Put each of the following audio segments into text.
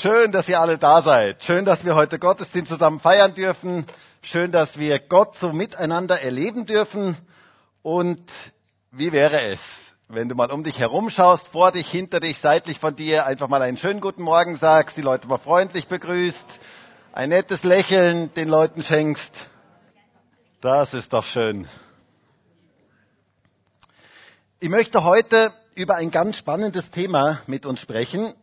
Schön, dass ihr alle da seid. Schön, dass wir heute Gottesdienst zusammen feiern dürfen. Schön, dass wir Gott so miteinander erleben dürfen. Und wie wäre es, wenn du mal um dich herum schaust, vor dich, hinter dich, seitlich von dir, einfach mal einen schönen guten Morgen sagst, die Leute mal freundlich begrüßt, ein nettes Lächeln den Leuten schenkst. Das ist doch schön. Ich möchte heute über ein ganz spannendes Thema mit uns sprechen.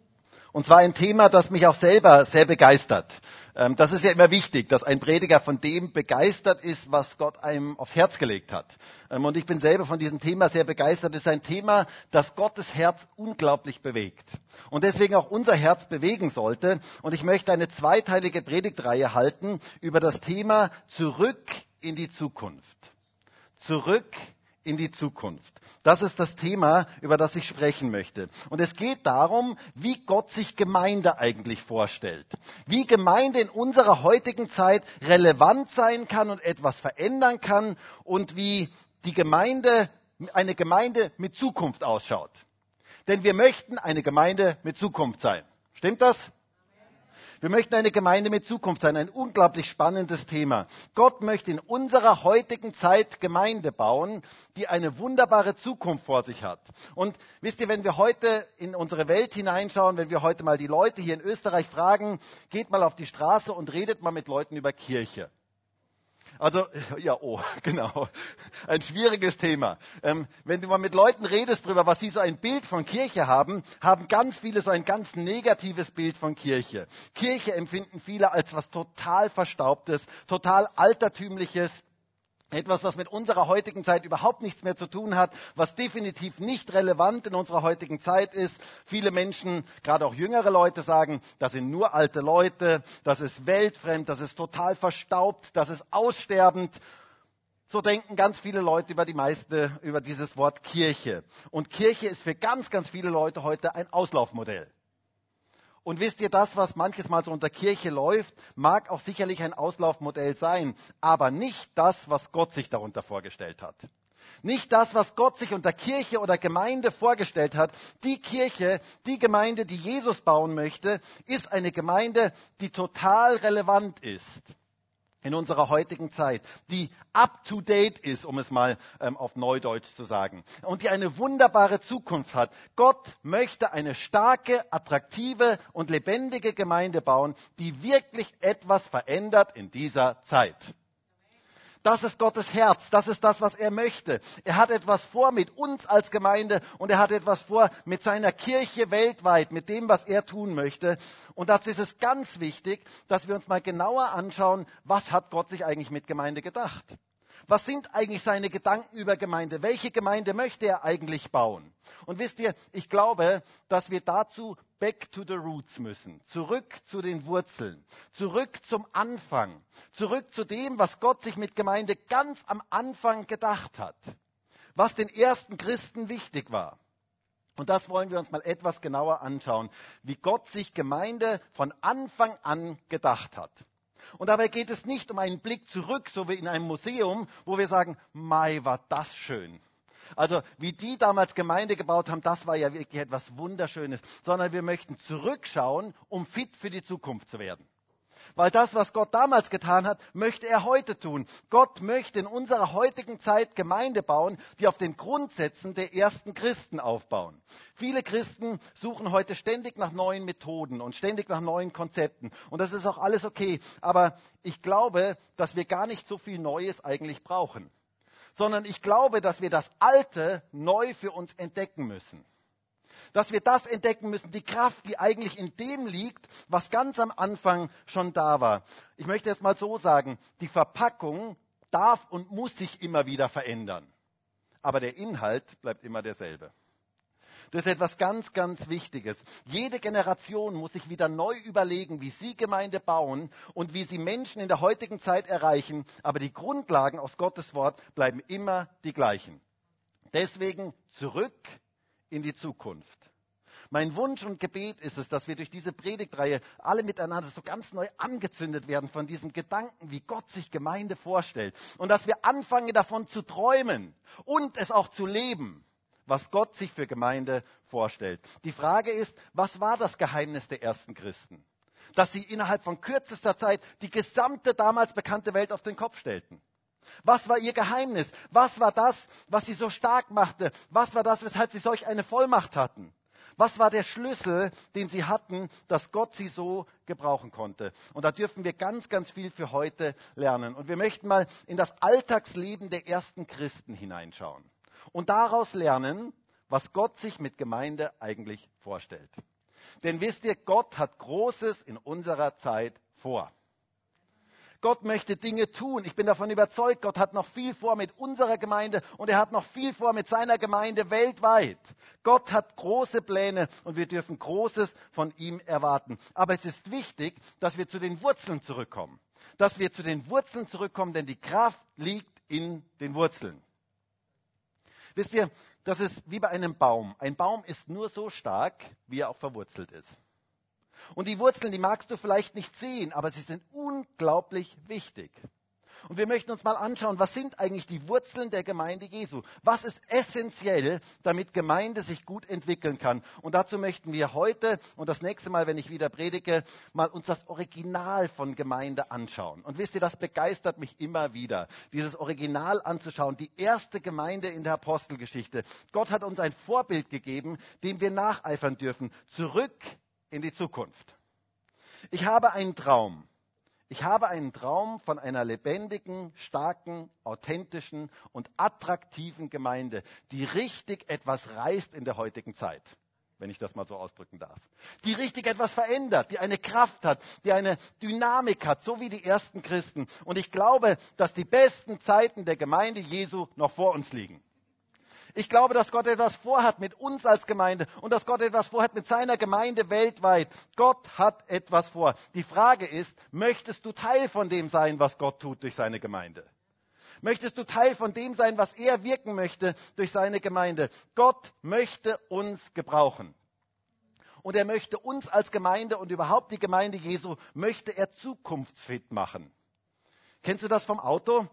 Und zwar ein Thema, das mich auch selber sehr begeistert. Ähm, das ist ja immer wichtig, dass ein Prediger von dem begeistert ist, was Gott einem aufs Herz gelegt hat. Ähm, und ich bin selber von diesem Thema sehr begeistert. Es ist ein Thema, das Gottes Herz unglaublich bewegt. Und deswegen auch unser Herz bewegen sollte. Und ich möchte eine zweiteilige Predigtreihe halten über das Thema Zurück in die Zukunft. Zurück in die Zukunft. Das ist das Thema, über das ich sprechen möchte. Und es geht darum, wie Gott sich Gemeinde eigentlich vorstellt. Wie Gemeinde in unserer heutigen Zeit relevant sein kann und etwas verändern kann und wie die Gemeinde, eine Gemeinde mit Zukunft ausschaut. Denn wir möchten eine Gemeinde mit Zukunft sein. Stimmt das? Wir möchten eine Gemeinde mit Zukunft sein, ein unglaublich spannendes Thema. Gott möchte in unserer heutigen Zeit Gemeinde bauen, die eine wunderbare Zukunft vor sich hat. Und wisst ihr, wenn wir heute in unsere Welt hineinschauen, wenn wir heute mal die Leute hier in Österreich fragen, geht mal auf die Straße und redet mal mit Leuten über Kirche. Also, ja, oh, genau. Ein schwieriges Thema. Ähm, wenn du mal mit Leuten redest darüber, was sie so ein Bild von Kirche haben, haben ganz viele so ein ganz negatives Bild von Kirche. Kirche empfinden viele als was total Verstaubtes, total Altertümliches, etwas, was mit unserer heutigen Zeit überhaupt nichts mehr zu tun hat, was definitiv nicht relevant in unserer heutigen Zeit ist. Viele Menschen, gerade auch jüngere Leute, sagen, das sind nur alte Leute, das ist weltfremd, das ist total verstaubt, das ist aussterbend. So denken ganz viele Leute über die meiste, über dieses Wort Kirche. Und Kirche ist für ganz, ganz viele Leute heute ein Auslaufmodell. Und wisst ihr, das, was manches Mal so unter Kirche läuft, mag auch sicherlich ein Auslaufmodell sein, aber nicht das, was Gott sich darunter vorgestellt hat. Nicht das, was Gott sich unter Kirche oder Gemeinde vorgestellt hat. Die Kirche, die Gemeinde, die Jesus bauen möchte, ist eine Gemeinde, die total relevant ist in unserer heutigen Zeit, die up-to-date ist, um es mal ähm, auf Neudeutsch zu sagen, und die eine wunderbare Zukunft hat. Gott möchte eine starke, attraktive und lebendige Gemeinde bauen, die wirklich etwas verändert in dieser Zeit. Das ist Gottes Herz. Das ist das, was er möchte. Er hat etwas vor mit uns als Gemeinde und er hat etwas vor mit seiner Kirche weltweit, mit dem, was er tun möchte. Und dazu ist es ganz wichtig, dass wir uns mal genauer anschauen, was hat Gott sich eigentlich mit Gemeinde gedacht. Was sind eigentlich seine Gedanken über Gemeinde? Welche Gemeinde möchte er eigentlich bauen? Und wisst ihr, ich glaube, dass wir dazu back to the roots müssen. Zurück zu den Wurzeln. Zurück zum Anfang. Zurück zu dem, was Gott sich mit Gemeinde ganz am Anfang gedacht hat. Was den ersten Christen wichtig war. Und das wollen wir uns mal etwas genauer anschauen, wie Gott sich Gemeinde von Anfang an gedacht hat. Und dabei geht es nicht um einen Blick zurück, so wie in einem Museum, wo wir sagen, Mai, war das schön. Also wie die damals Gemeinde gebaut haben, das war ja wirklich etwas Wunderschönes, sondern wir möchten zurückschauen, um fit für die Zukunft zu werden. Weil das, was Gott damals getan hat, möchte er heute tun. Gott möchte in unserer heutigen Zeit Gemeinde bauen, die auf den Grundsätzen der ersten Christen aufbauen. Viele Christen suchen heute ständig nach neuen Methoden und ständig nach neuen Konzepten. Und das ist auch alles okay. Aber ich glaube, dass wir gar nicht so viel Neues eigentlich brauchen. Sondern ich glaube, dass wir das Alte neu für uns entdecken müssen dass wir das entdecken müssen, die Kraft, die eigentlich in dem liegt, was ganz am Anfang schon da war. Ich möchte jetzt mal so sagen, die Verpackung darf und muss sich immer wieder verändern. Aber der Inhalt bleibt immer derselbe. Das ist etwas ganz, ganz Wichtiges. Jede Generation muss sich wieder neu überlegen, wie sie Gemeinde bauen und wie sie Menschen in der heutigen Zeit erreichen. Aber die Grundlagen aus Gottes Wort bleiben immer die gleichen. Deswegen zurück in die Zukunft. Mein Wunsch und Gebet ist es, dass wir durch diese Predigtreihe alle miteinander so ganz neu angezündet werden von diesen Gedanken, wie Gott sich Gemeinde vorstellt. Und dass wir anfangen davon zu träumen und es auch zu leben. was Gott sich für Gemeinde vorstellt. Die Frage ist, was war das Geheimnis der ersten Christen? Dass sie innerhalb von kürzester Zeit die gesamte damals bekannte Welt auf den Kopf stellten. Was war ihr Geheimnis? Was war das, was sie so stark machte? Was war das, weshalb sie solch eine Vollmacht hatten? Was war der Schlüssel, den sie hatten, dass Gott sie so gebrauchen konnte? Und da dürfen wir ganz, ganz viel für heute lernen. Und wir möchten mal in das Alltagsleben der ersten Christen hineinschauen und daraus lernen, was Gott sich mit Gemeinde eigentlich vorstellt. Denn wisst ihr, Gott hat Großes in unserer Zeit vor. Gott möchte Dinge tun. Ich bin davon überzeugt, Gott hat noch viel vor mit unserer Gemeinde und er hat noch viel vor mit seiner Gemeinde weltweit. Gott hat große Pläne und wir dürfen Großes von ihm erwarten. Aber es ist wichtig, dass wir zu den Wurzeln zurückkommen. Dass wir zu den Wurzeln zurückkommen, denn die Kraft liegt in den Wurzeln. Wisst ihr, das ist wie bei einem Baum. Ein Baum ist nur so stark, wie er auch verwurzelt ist. Und die Wurzeln, die magst du vielleicht nicht sehen, aber sie sind unglaublich wichtig. Und wir möchten uns mal anschauen, was sind eigentlich die Wurzeln der Gemeinde Jesu? Was ist essentiell, damit Gemeinde sich gut entwickeln kann? Und dazu möchten wir heute und das nächste Mal, wenn ich wieder predige, mal uns das Original von Gemeinde anschauen. Und wisst ihr, das begeistert mich immer wieder, dieses Original anzuschauen, die erste Gemeinde in der Apostelgeschichte. Gott hat uns ein Vorbild gegeben, dem wir nacheifern dürfen. Zurück in die Zukunft. Ich habe einen Traum. Ich habe einen Traum von einer lebendigen, starken, authentischen und attraktiven Gemeinde, die richtig etwas reißt in der heutigen Zeit, wenn ich das mal so ausdrücken darf. Die richtig etwas verändert, die eine Kraft hat, die eine Dynamik hat, so wie die ersten Christen. Und ich glaube, dass die besten Zeiten der Gemeinde Jesu noch vor uns liegen. Ich glaube, dass Gott etwas vorhat mit uns als Gemeinde und dass Gott etwas vorhat mit seiner Gemeinde weltweit. Gott hat etwas vor. Die Frage ist, möchtest du Teil von dem sein, was Gott tut durch seine Gemeinde? Möchtest du Teil von dem sein, was er wirken möchte durch seine Gemeinde? Gott möchte uns gebrauchen. Und er möchte uns als Gemeinde und überhaupt die Gemeinde Jesu, möchte er zukunftsfit machen. Kennst du das vom Auto?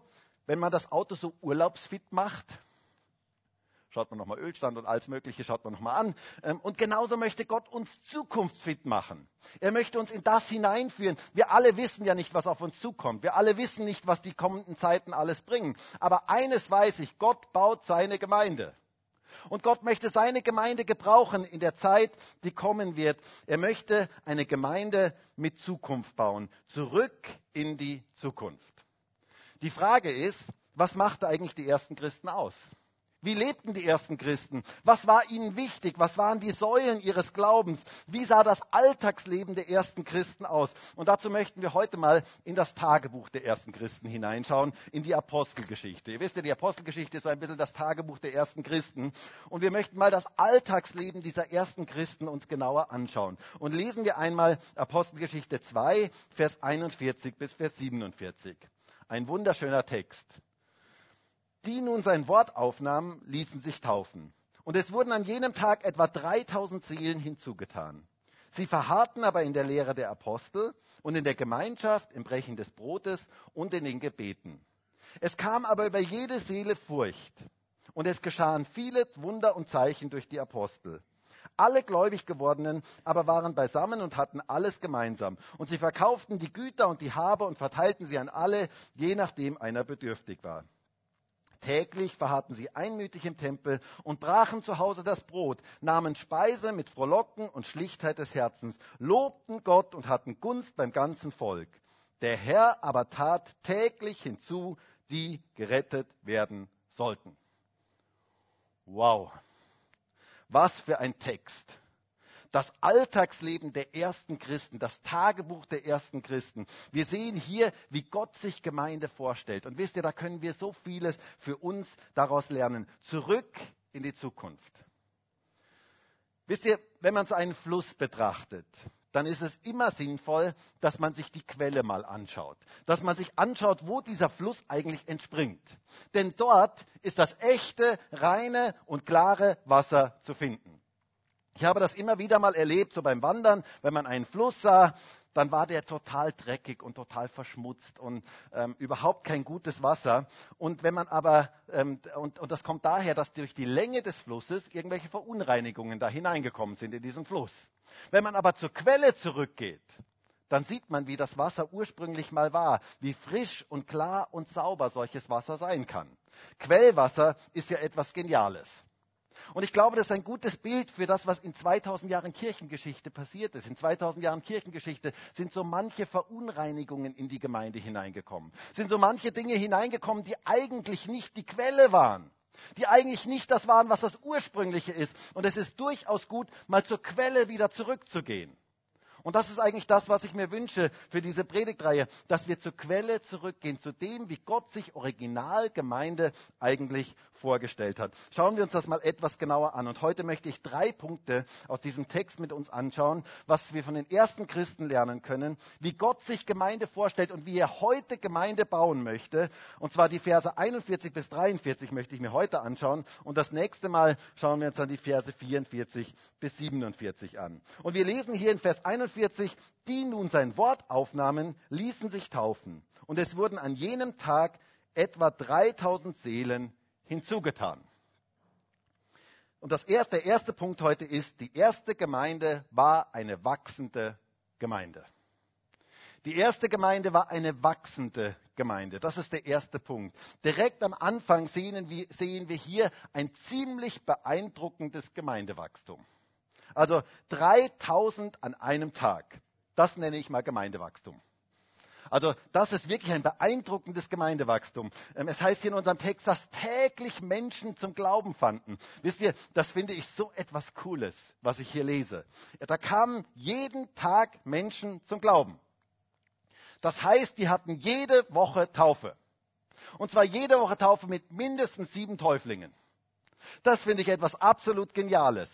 Wenn man das Auto so urlaubsfit macht, schaut man nochmal Ölstand und alles Mögliche, schaut man nochmal an. Ähm, und genauso möchte Gott uns zukunftsfit machen. Er möchte uns in das hineinführen. Wir alle wissen ja nicht, was auf uns zukommt. Wir alle wissen nicht, was die kommenden Zeiten alles bringen. Aber eines weiß ich, Gott baut seine Gemeinde. Und Gott möchte seine Gemeinde gebrauchen in der Zeit, die kommen wird. Er möchte eine Gemeinde mit Zukunft bauen. Zurück in die Zukunft. Die Frage ist, was machte eigentlich die ersten Christen aus? Wie lebten die ersten Christen? Was war ihnen wichtig? Was waren die Säulen ihres Glaubens? Wie sah das Alltagsleben der ersten Christen aus? Und dazu möchten wir heute mal in das Tagebuch der ersten Christen hineinschauen, in die Apostelgeschichte. Ihr wisst ja, die Apostelgeschichte ist so ein bisschen das Tagebuch der ersten Christen. Und wir möchten mal das Alltagsleben dieser ersten Christen uns genauer anschauen. Und lesen wir einmal Apostelgeschichte 2, Vers 41 bis Vers 47. Ein wunderschöner Text. Die nun sein Wort aufnahmen, ließen sich taufen. Und es wurden an jenem Tag etwa 3000 Seelen hinzugetan. Sie verharrten aber in der Lehre der Apostel und in der Gemeinschaft, im Brechen des Brotes und in den Gebeten. Es kam aber über jede Seele Furcht. Und es geschahen viele Wunder und Zeichen durch die Apostel. Alle gläubig gewordenen aber waren beisammen und hatten alles gemeinsam. Und sie verkauften die Güter und die Habe und verteilten sie an alle, je nachdem einer bedürftig war. Täglich verharrten sie einmütig im Tempel und brachen zu Hause das Brot, nahmen Speise mit Frohlocken und Schlichtheit des Herzens, lobten Gott und hatten Gunst beim ganzen Volk. Der Herr aber tat täglich hinzu, die gerettet werden sollten. Wow. Was für ein Text das Alltagsleben der ersten Christen, das Tagebuch der ersten Christen. Wir sehen hier, wie Gott sich Gemeinde vorstellt. Und wisst ihr, da können wir so vieles für uns daraus lernen. Zurück in die Zukunft. Wisst ihr, wenn man so einen Fluss betrachtet, dann ist es immer sinnvoll, dass man sich die Quelle mal anschaut. Dass man sich anschaut, wo dieser Fluss eigentlich entspringt. Denn dort ist das echte, reine und klare Wasser zu finden. Ich habe das immer wieder mal erlebt, so beim Wandern, wenn man einen Fluss sah, dann war der total dreckig und total verschmutzt und ähm, überhaupt kein gutes Wasser. Und wenn man aber, ähm, und, und das kommt daher, dass durch die Länge des Flusses irgendwelche Verunreinigungen da hineingekommen sind in diesen Fluss. Wenn man aber zur Quelle zurückgeht, dann sieht man, wie das Wasser ursprünglich mal war, wie frisch und klar und sauber solches Wasser sein kann. Quellwasser ist ja etwas Geniales. Und ich glaube, das ist ein gutes Bild für das, was in 2000 Jahren Kirchengeschichte passiert ist. In 2000 Jahren Kirchengeschichte sind so manche Verunreinigungen in die Gemeinde hineingekommen. Sind so manche Dinge hineingekommen, die eigentlich nicht die Quelle waren. Die eigentlich nicht das waren, was das Ursprüngliche ist. Und es ist durchaus gut, mal zur Quelle wieder zurückzugehen. Und das ist eigentlich das, was ich mir wünsche für diese Predigtreihe, dass wir zur Quelle zurückgehen, zu dem, wie Gott sich Original Gemeinde eigentlich vorgestellt hat. Schauen wir uns das mal etwas genauer an. Und heute möchte ich drei Punkte aus diesem Text mit uns anschauen, was wir von den ersten Christen lernen können, wie Gott sich Gemeinde vorstellt und wie er heute Gemeinde bauen möchte. Und zwar die Verse 41 bis 43 möchte ich mir heute anschauen. Und das nächste Mal schauen wir uns dann die Verse 44 bis 47 an. Und wir lesen hier in Vers 41 41, die nun sein Wort aufnahmen, ließen sich taufen. Und es wurden an jenem Tag etwa 3000 Seelen hinzugetan. Und das erste, der erste Punkt heute ist, die erste Gemeinde war eine wachsende Gemeinde. Die erste Gemeinde war eine wachsende Gemeinde. Das ist der erste Punkt. Direkt am Anfang sehen wir, sehen wir hier ein ziemlich beeindruckendes Gemeindewachstum. Also 3000 an einem Tag. Das nenne ich mal Gemeindewachstum. Also das ist wirklich ein beeindruckendes Gemeindewachstum. Ähm, es heißt hier in unserem Text, dass täglich Menschen zum Glauben fanden. Wisst ihr, das finde ich so etwas Cooles, was ich hier lese. Da kamen jeden Tag Menschen zum Glauben. Das heißt, die hatten jede Woche Taufe. Und zwar jede Woche Taufe mit mindestens sieben Täuflingen. Das finde ich etwas absolut Geniales.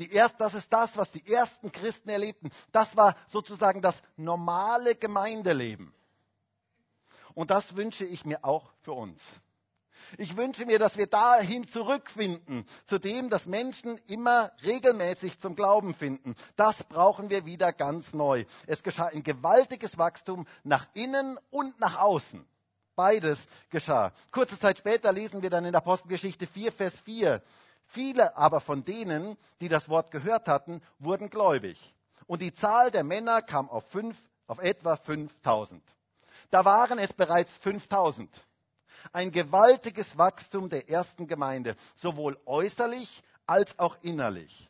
Die erst, das ist das, was die ersten Christen erlebten. Das war sozusagen das normale Gemeindeleben. Und das wünsche ich mir auch für uns. Ich wünsche mir, dass wir dahin zurückfinden, zu dem, dass Menschen immer regelmäßig zum Glauben finden. Das brauchen wir wieder ganz neu. Es geschah ein gewaltiges Wachstum nach innen und nach außen. Beides geschah. Kurze Zeit später lesen wir dann in Apostelgeschichte 4, Vers 4. Viele aber von denen, die das Wort gehört hatten, wurden gläubig. Und die Zahl der Männer kam auf, fünf, auf etwa 5000. Da waren es bereits 5000. Ein gewaltiges Wachstum der ersten Gemeinde, sowohl äußerlich als auch innerlich.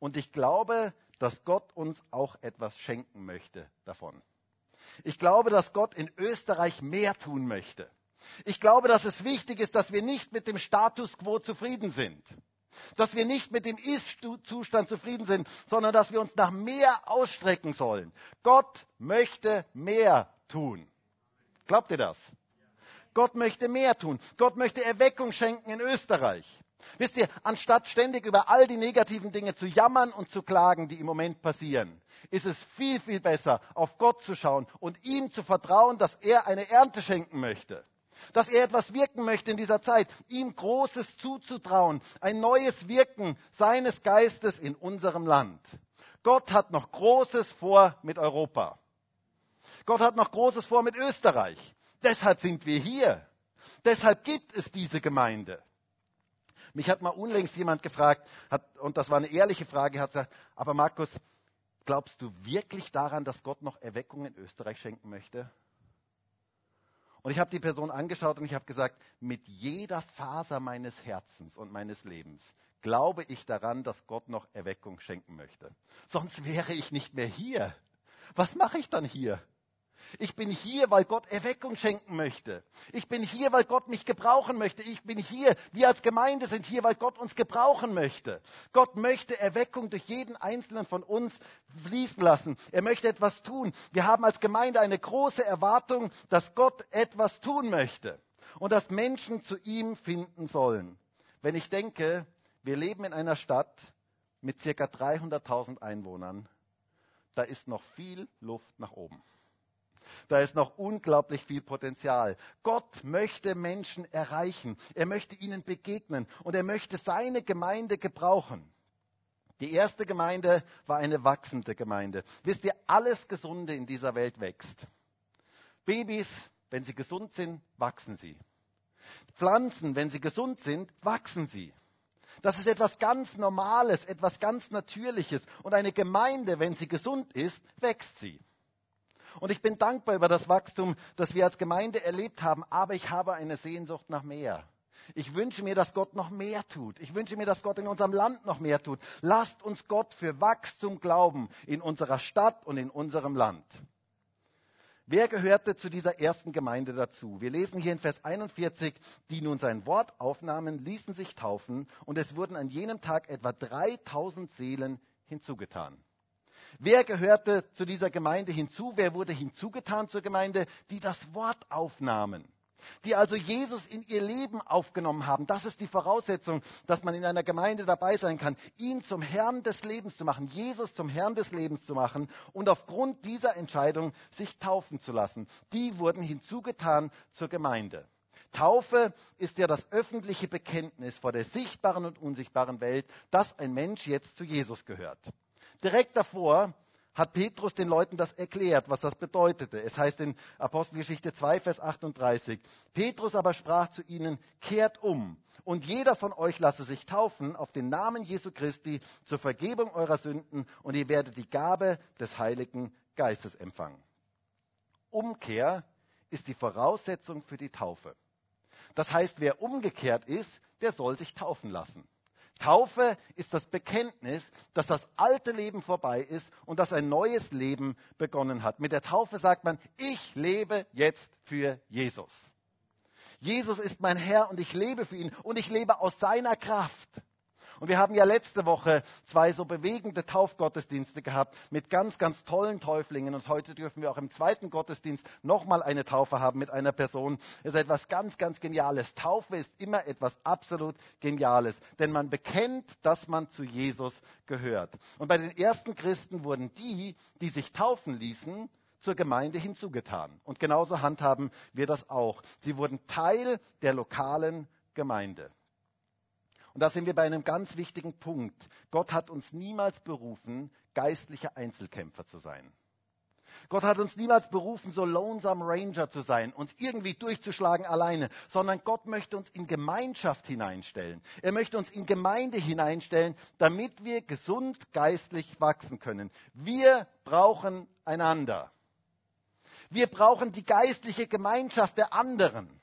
Und ich glaube, dass Gott uns auch etwas schenken möchte davon. Ich glaube, dass Gott in Österreich mehr tun möchte. Ich glaube, dass es wichtig ist, dass wir nicht mit dem Status quo zufrieden sind. Dass wir nicht mit dem Ist-Zustand zufrieden sind, sondern dass wir uns nach mehr ausstrecken sollen. Gott möchte mehr tun. Glaubt ihr das? Gott möchte mehr tun. Gott möchte Erweckung schenken in Österreich. Wisst ihr, anstatt ständig über all die negativen Dinge zu jammern und zu klagen, die im Moment passieren, ist es viel, viel besser, auf Gott zu schauen und ihm zu vertrauen, dass er eine Ernte schenken möchte. Dass er etwas wirken möchte in dieser Zeit, ihm Großes zuzutrauen, ein neues Wirken seines Geistes in unserem Land. Gott hat noch Großes vor mit Europa. Gott hat noch Großes vor mit Österreich. Deshalb sind wir hier. Deshalb gibt es diese Gemeinde. Mich hat mal unlängst jemand gefragt, hat, und das war eine ehrliche Frage, hat gesagt, aber Markus, glaubst du wirklich daran, dass Gott noch Erweckung in Österreich schenken möchte? Und ich habe die Person angeschaut und ich habe gesagt, mit jeder Faser meines Herzens und meines Lebens glaube ich daran, dass Gott noch Erweckung schenken möchte. Sonst wäre ich nicht mehr hier. Was mache ich dann hier? Ich bin hier, weil Gott Erweckung schenken möchte. Ich bin hier, weil Gott mich gebrauchen möchte. Ich bin hier, wir als Gemeinde sind hier, weil Gott uns gebrauchen möchte. Gott möchte Erweckung durch jeden einzelnen von uns fließen lassen. Er möchte etwas tun. Wir haben als Gemeinde eine große Erwartung, dass Gott etwas tun möchte und dass Menschen zu ihm finden sollen. Wenn ich denke, wir leben in einer Stadt mit circa 300.000 Einwohnern, da ist noch viel Luft nach oben. Da ist noch unglaublich viel Potenzial. Gott möchte Menschen erreichen. Er möchte ihnen begegnen und er möchte seine Gemeinde gebrauchen. Die erste Gemeinde war eine wachsende Gemeinde. Wisst ihr, alles Gesunde in dieser Welt wächst. Babys, wenn sie gesund sind, wachsen sie. Pflanzen, wenn sie gesund sind, wachsen sie. Das ist etwas ganz Normales, etwas ganz Natürliches. Und eine Gemeinde, wenn sie gesund ist, wächst sie. Und ich bin dankbar über das Wachstum, das wir als Gemeinde erlebt haben, aber ich habe eine Sehnsucht nach mehr. Ich wünsche mir, dass Gott noch mehr tut. Ich wünsche mir, dass Gott in unserem Land noch mehr tut. Lasst uns Gott für Wachstum glauben in unserer Stadt und in unserem Land. Wer gehörte zu dieser ersten Gemeinde dazu? Wir lesen hier in Vers 41, die nun sein Wort aufnahmen, ließen sich taufen und es wurden an jenem Tag etwa 3000 Seelen hinzugetan. Wer gehörte zu dieser Gemeinde hinzu? Wer wurde hinzugetan zur Gemeinde? Die das Wort aufnahmen die also Jesus in ihr Leben aufgenommen haben. Das ist die Voraussetzung, dass man in einer Gemeinde dabei sein kann, ihn zum Herrn des Lebens zu machen, Jesus zum Herrn des Lebens zu machen und aufgrund dieser Entscheidung sich taufen zu lassen. Die wurden hinzugetan zur Gemeinde. Taufe ist ja das öffentliche Bekenntnis vor der sichtbaren und unsichtbaren Welt, dass ein Mensch jetzt zu Jesus gehört. Direkt davor hat Petrus den Leuten das erklärt, was das bedeutete. Es heißt in Apostelgeschichte 2, Vers 38, Petrus aber sprach zu ihnen, kehrt um und jeder von euch lasse sich taufen auf den Namen Jesu Christi zur Vergebung eurer Sünden und ihr werdet die Gabe des Heiligen Geistes empfangen. Umkehr ist die Voraussetzung für die Taufe. Das heißt, wer umgekehrt ist, der soll sich taufen lassen. Taufe ist das Bekenntnis, dass das alte Leben vorbei ist und dass ein neues Leben begonnen hat. Mit der Taufe sagt man, ich lebe jetzt für Jesus. Jesus ist mein Herr und ich lebe für ihn und ich lebe aus seiner Kraft. Und wir haben ja letzte Woche zwei so bewegende Taufgottesdienste gehabt mit ganz, ganz tollen Täuflingen. Und heute dürfen wir auch im zweiten Gottesdienst nochmal eine Taufe haben mit einer Person. Es ist etwas ganz, ganz Geniales. Taufe ist immer etwas absolut Geniales. Denn man bekennt, dass man zu Jesus gehört. Und bei den ersten Christen wurden die, die sich taufen ließen, zur Gemeinde hinzugetan. Und genauso handhaben wir das auch. Sie wurden Teil der lokalen Gemeinde. Und da sind wir bei einem ganz wichtigen Punkt. Gott hat uns niemals berufen, geistliche Einzelkämpfer zu sein. Gott hat uns niemals berufen, so Lonesome Ranger zu sein, uns irgendwie durchzuschlagen alleine, sondern Gott möchte uns in Gemeinschaft hineinstellen. Er möchte uns in Gemeinde hineinstellen, damit wir gesund geistlich wachsen können. Wir brauchen einander. Wir brauchen die geistliche Gemeinschaft der anderen.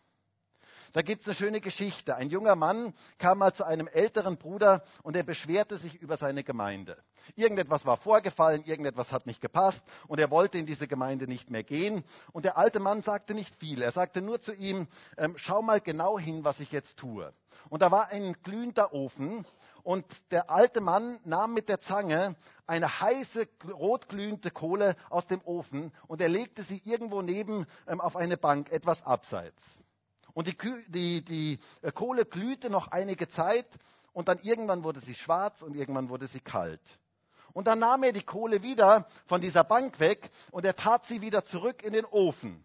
Da gibt es eine schöne Geschichte. Ein junger Mann kam mal zu einem älteren Bruder und er beschwerte sich über seine Gemeinde. Irgendetwas war vorgefallen, irgendetwas hat nicht gepasst und er wollte in diese Gemeinde nicht mehr gehen. Und der alte Mann sagte nicht viel. Er sagte nur zu ihm, ähm, schau mal genau hin, was ich jetzt tue. Und da war ein glühender Ofen und der alte Mann nahm mit der Zange eine heiße, rotglühende Kohle aus dem Ofen und er legte sie irgendwo neben ähm, auf eine Bank, etwas abseits. Und die, die, die äh, Kohle glühte noch einige Zeit und dann irgendwann wurde sie schwarz und irgendwann wurde sie kalt. Und dann nahm er die Kohle wieder von dieser Bank weg und er tat sie wieder zurück in den Ofen.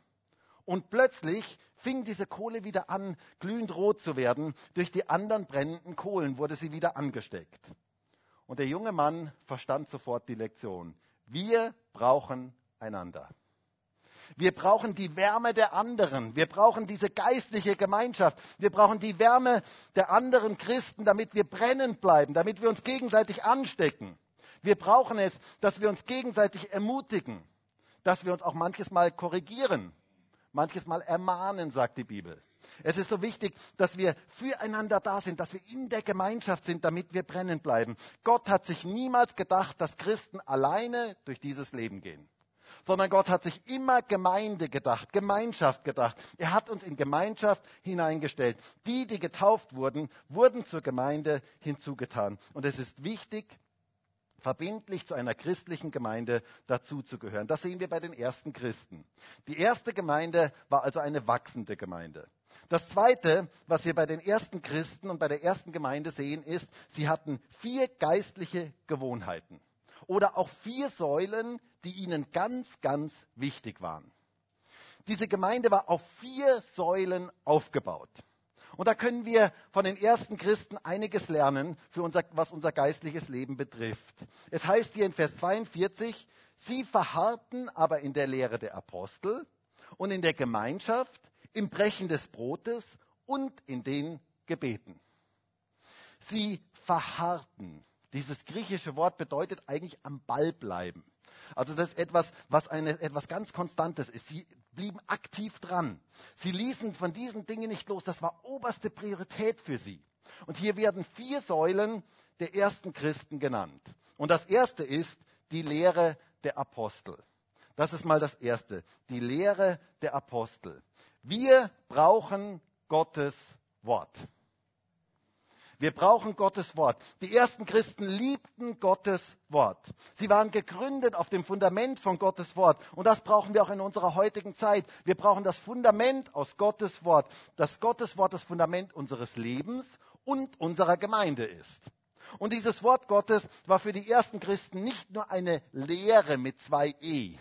Und plötzlich fing diese Kohle wieder an, glühend rot zu werden. Durch die anderen brennenden Kohlen wurde sie wieder angesteckt. Und der junge Mann verstand sofort die Lektion. Wir brauchen einander. Wir brauchen die Wärme der anderen. Wir brauchen diese geistliche Gemeinschaft. Wir brauchen die Wärme der anderen Christen, damit wir brennend bleiben, damit wir uns gegenseitig anstecken. Wir brauchen es, dass wir uns gegenseitig ermutigen, dass wir uns auch manches Mal korrigieren, manches Mal ermahnen, sagt die Bibel. Es ist so wichtig, dass wir füreinander da sind, dass wir in der Gemeinschaft sind, damit wir brennen bleiben. Gott hat sich niemals gedacht, dass Christen alleine durch dieses Leben gehen sondern Gott hat sich immer Gemeinde gedacht, Gemeinschaft gedacht. Er hat uns in Gemeinschaft hineingestellt. Die, die getauft wurden, wurden zur Gemeinde hinzugetan. Und es ist wichtig, verbindlich zu einer christlichen Gemeinde dazuzugehören. Das sehen wir bei den ersten Christen. Die erste Gemeinde war also eine wachsende Gemeinde. Das Zweite, was wir bei den ersten Christen und bei der ersten Gemeinde sehen, ist, sie hatten vier geistliche Gewohnheiten oder auch vier Säulen, die ihnen ganz, ganz wichtig waren. Diese Gemeinde war auf vier Säulen aufgebaut. Und da können wir von den ersten Christen einiges lernen, für unser, was unser geistliches Leben betrifft. Es heißt hier in Vers 42, sie verharrten aber in der Lehre der Apostel und in der Gemeinschaft, im Brechen des Brotes und in den Gebeten. Sie verharrten. Dieses griechische Wort bedeutet eigentlich am Ball bleiben. Also das ist etwas, was eine, etwas ganz Konstantes ist. Sie blieben aktiv dran. Sie ließen von diesen Dingen nicht los. Das war oberste Priorität für sie. Und hier werden vier Säulen der ersten Christen genannt. Und das erste ist die Lehre der Apostel. Das ist mal das erste. Die Lehre der Apostel. Wir brauchen Gottes Wort. Wir brauchen Gottes Wort. Die ersten Christen liebten Gottes Wort. Sie waren gegründet auf dem Fundament von Gottes Wort. Und das brauchen wir auch in unserer heutigen Zeit. Wir brauchen das Fundament aus Gottes Wort. Dass Gottes Wort das Fundament unseres Lebens und unserer Gemeinde ist. Und dieses Wort Gottes war für die ersten Christen nicht nur eine Lehre mit zwei E,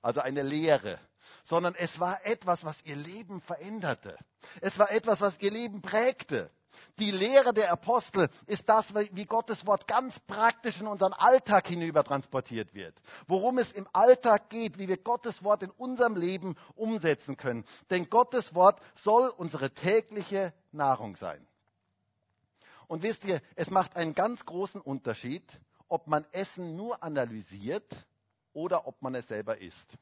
also eine Lehre, sondern es war etwas, was ihr Leben veränderte. Es war etwas, was ihr Leben prägte. Die Lehre der Apostel ist das, wie Gottes Wort ganz praktisch in unseren Alltag hinüber transportiert wird. Worum es im Alltag geht, wie wir Gottes Wort in unserem Leben umsetzen können. Denn Gottes Wort soll unsere tägliche Nahrung sein. Und wisst ihr, es macht einen ganz großen Unterschied, ob man Essen nur analysiert oder ob man es selber isst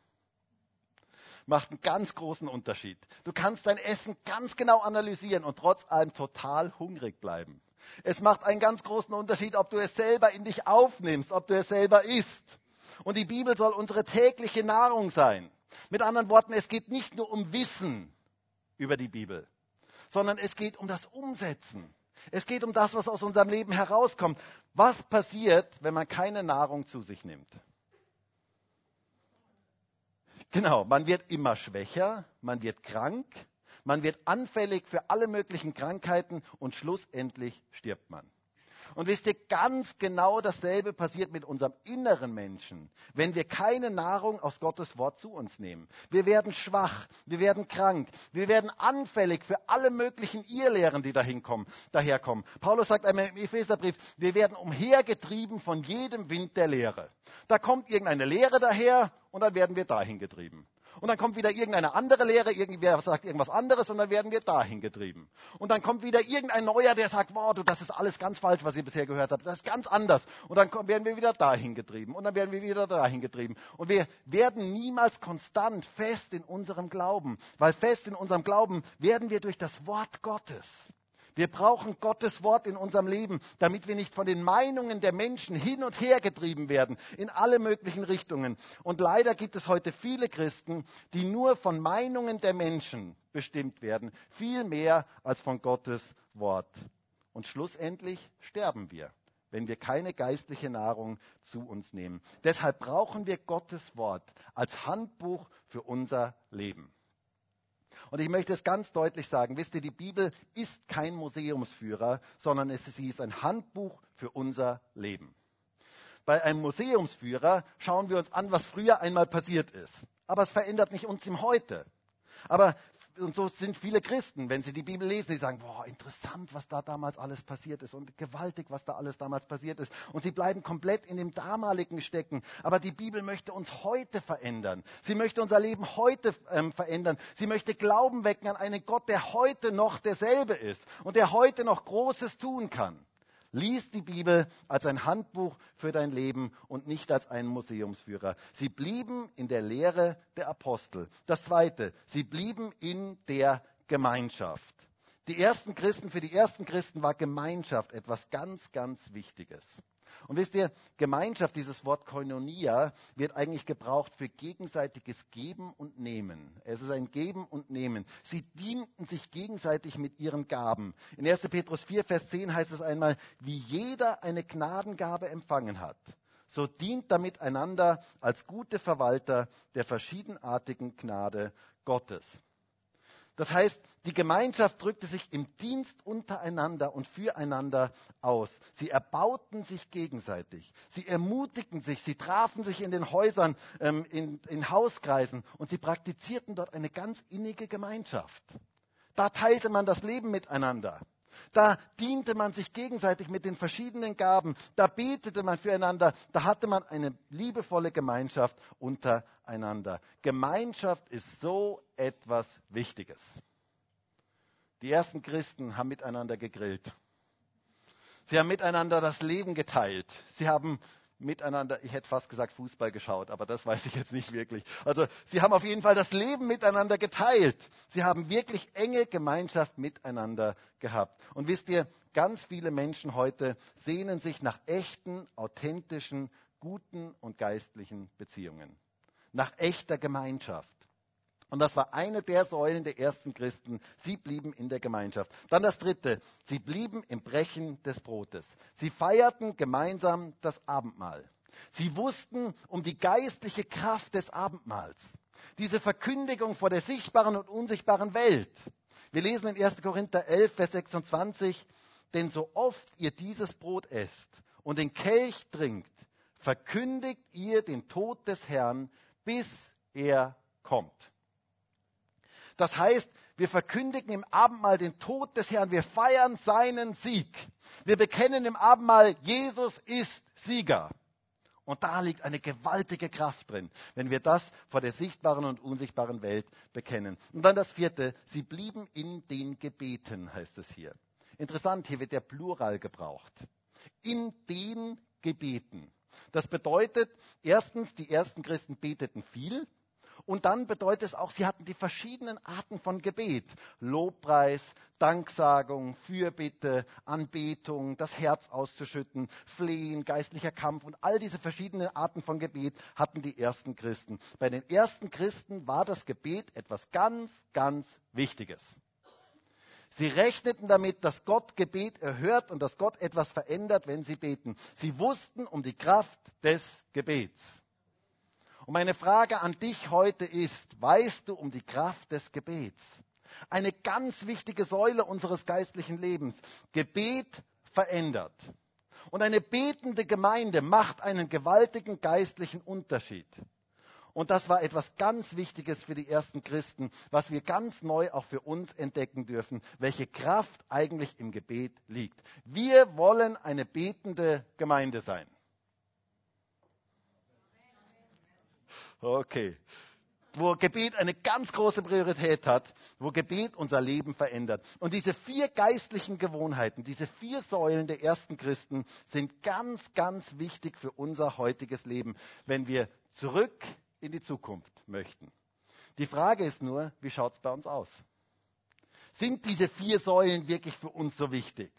macht einen ganz großen Unterschied. Du kannst dein Essen ganz genau analysieren und trotz allem total hungrig bleiben. Es macht einen ganz großen Unterschied, ob du es selber in dich aufnimmst, ob du es selber isst. Und die Bibel soll unsere tägliche Nahrung sein. Mit anderen Worten, es geht nicht nur um Wissen über die Bibel, sondern es geht um das Umsetzen. Es geht um das, was aus unserem Leben herauskommt. Was passiert, wenn man keine Nahrung zu sich nimmt? Genau, man wird immer schwächer, man wird krank, man wird anfällig für alle möglichen Krankheiten und schlussendlich stirbt man. Und wisst ihr, ganz genau dasselbe passiert mit unserem inneren Menschen, wenn wir keine Nahrung aus Gottes Wort zu uns nehmen. Wir werden schwach, wir werden krank, wir werden anfällig für alle möglichen Irrlehren, die dahinkommen, daherkommen. Paulus sagt einmal im Epheserbrief, wir werden umhergetrieben von jedem Wind der Lehre. Da kommt irgendeine Lehre daher und dann werden wir dahin getrieben. Und dann kommt wieder irgendeine andere Lehre, irgendwer sagt irgendwas anderes und dann werden wir dahin getrieben. Und dann kommt wieder irgendein Neuer, der sagt, wow, du, das ist alles ganz falsch, was ihr bisher gehört habt. Das ist ganz anders. Und dann werden wir wieder dahin getrieben. Und dann werden wir wieder dahin getrieben. Und wir werden niemals konstant fest in unserem Glauben. Weil fest in unserem Glauben werden wir durch das Wort Gottes. Wir brauchen Gottes Wort in unserem Leben, damit wir nicht von den Meinungen der Menschen hin und her getrieben werden, in alle möglichen Richtungen. Und leider gibt es heute viele Christen, die nur von Meinungen der Menschen bestimmt werden, viel mehr als von Gottes Wort. Und schlussendlich sterben wir wenn wir keine geistliche Nahrung zu uns nehmen. Deshalb brauchen wir Gottes Wort als Handbuch für unser Leben. Und ich möchte es ganz deutlich sagen, wisst ihr, die Bibel ist kein Museumsführer, sondern es, sie ist ein Handbuch für unser Leben. Bei einem Museumsführer schauen wir uns an, was früher einmal passiert ist. Aber es verändert nicht uns im Heute. Aber und so sind viele Christen, wenn sie die Bibel lesen, die sagen, boah, interessant, was da damals alles passiert ist und gewaltig, was da alles damals passiert ist. Und sie bleiben komplett in dem damaligen stecken. Aber die Bibel möchte uns heute verändern. Sie möchte unser Leben heute ähm, verändern. Sie möchte Glauben wecken an einen Gott, der heute noch derselbe ist und der heute noch Großes tun kann. Lies die Bibel als ein Handbuch für dein Leben und nicht als einen Museumsführer. Sie blieben in der Lehre der Apostel. Das Zweite, sie blieben in der Gemeinschaft. Die ersten Christen, für die ersten Christen war Gemeinschaft etwas ganz, ganz Wichtiges. Und wisst ihr, Gemeinschaft, dieses Wort Koinonia, wird eigentlich gebraucht für gegenseitiges Geben und Nehmen. Es ist ein Geben und Nehmen. Sie dienten sich gegenseitig mit ihren Gaben. In 1. Petrus 4, Vers 10 heißt es einmal, wie jeder eine Gnadengabe empfangen hat, so dient damit einander als gute Verwalter der verschiedenartigen Gnade Gottes. Das heißt, die Gemeinschaft drückte sich im Dienst untereinander und füreinander aus. Sie erbauten sich gegenseitig. Sie ermutigten sich. Sie trafen sich in den Häusern, ähm, in, in Hauskreisen und sie praktizierten dort eine ganz innige Gemeinschaft. Da teilte man das Leben miteinander. Da diente man sich gegenseitig mit den verschiedenen Gaben. Da betete man füreinander. Da hatte man eine liebevolle Gemeinschaft untereinander. Gemeinschaft ist so etwas Wichtiges. Die ersten Christen haben miteinander gegrillt. Sie haben miteinander das Leben geteilt. Sie haben miteinander, ich hätte fast gesagt Fußball geschaut, aber das weiß ich jetzt nicht wirklich. Also sie haben auf jeden Fall das Leben miteinander geteilt. Sie haben wirklich enge Gemeinschaft miteinander gehabt. Und wisst ihr, ganz viele Menschen heute sehnen sich nach echten, authentischen, guten und geistlichen Beziehungen. Nach echter Gemeinschaft. Und das war eine der Säulen der ersten Christen. Sie blieben in der Gemeinschaft. Dann das dritte. Sie blieben im Brechen des Brotes. Sie feierten gemeinsam das Abendmahl. Sie wussten um die geistliche Kraft des Abendmahls. Diese Verkündigung vor der sichtbaren und unsichtbaren Welt. Wir lesen in 1. Korinther 11, Vers 26, denn so oft ihr dieses Brot esst und den Kelch trinkt, verkündigt ihr den Tod des Herrn, bis er kommt. Das heißt, wir verkündigen im Abendmahl den Tod des Herrn. Wir feiern seinen Sieg. Wir bekennen im Abendmahl, Jesus ist Sieger. Und da liegt eine gewaltige Kraft drin, wenn wir das vor der sichtbaren und unsichtbaren Welt bekennen. Und dann das vierte, sie blieben in den Gebeten, heißt es hier. Interessant, hier wird der Plural gebraucht. In den Gebeten. Das bedeutet, erstens, die ersten Christen beteten viel, und dann bedeutet es auch, sie hatten die verschiedenen Arten von Gebet. Lobpreis, Danksagung, Fürbitte, Anbetung, das Herz auszuschütten, Flehen, geistlicher Kampf und all diese verschiedenen Arten von Gebet hatten die ersten Christen. Bei den ersten Christen war das Gebet etwas ganz, ganz Wichtiges. Sie rechneten damit, dass Gott Gebet erhört und dass Gott etwas verändert, wenn sie beten. Sie wussten um die Kraft des Gebets. Und meine Frage an dich heute ist, weißt du um die Kraft des Gebets? Eine ganz wichtige Säule unseres geistlichen Lebens. Gebet verändert. Und eine betende Gemeinde macht einen gewaltigen geistlichen Unterschied. Und das war etwas ganz Wichtiges für die ersten Christen, was wir ganz neu auch für uns entdecken dürfen, welche Kraft eigentlich im Gebet liegt. Wir wollen eine betende Gemeinde sein. Okay. Wo Gebet eine ganz große Priorität hat, wo Gebet unser Leben verändert. Und diese vier geistlichen Gewohnheiten, diese vier Säulen der ersten Christen sind ganz, ganz wichtig für unser heutiges Leben, wenn wir zurück in die Zukunft möchten. Die Frage ist nur, wie schaut es bei uns aus? Sind diese vier Säulen wirklich für uns so wichtig?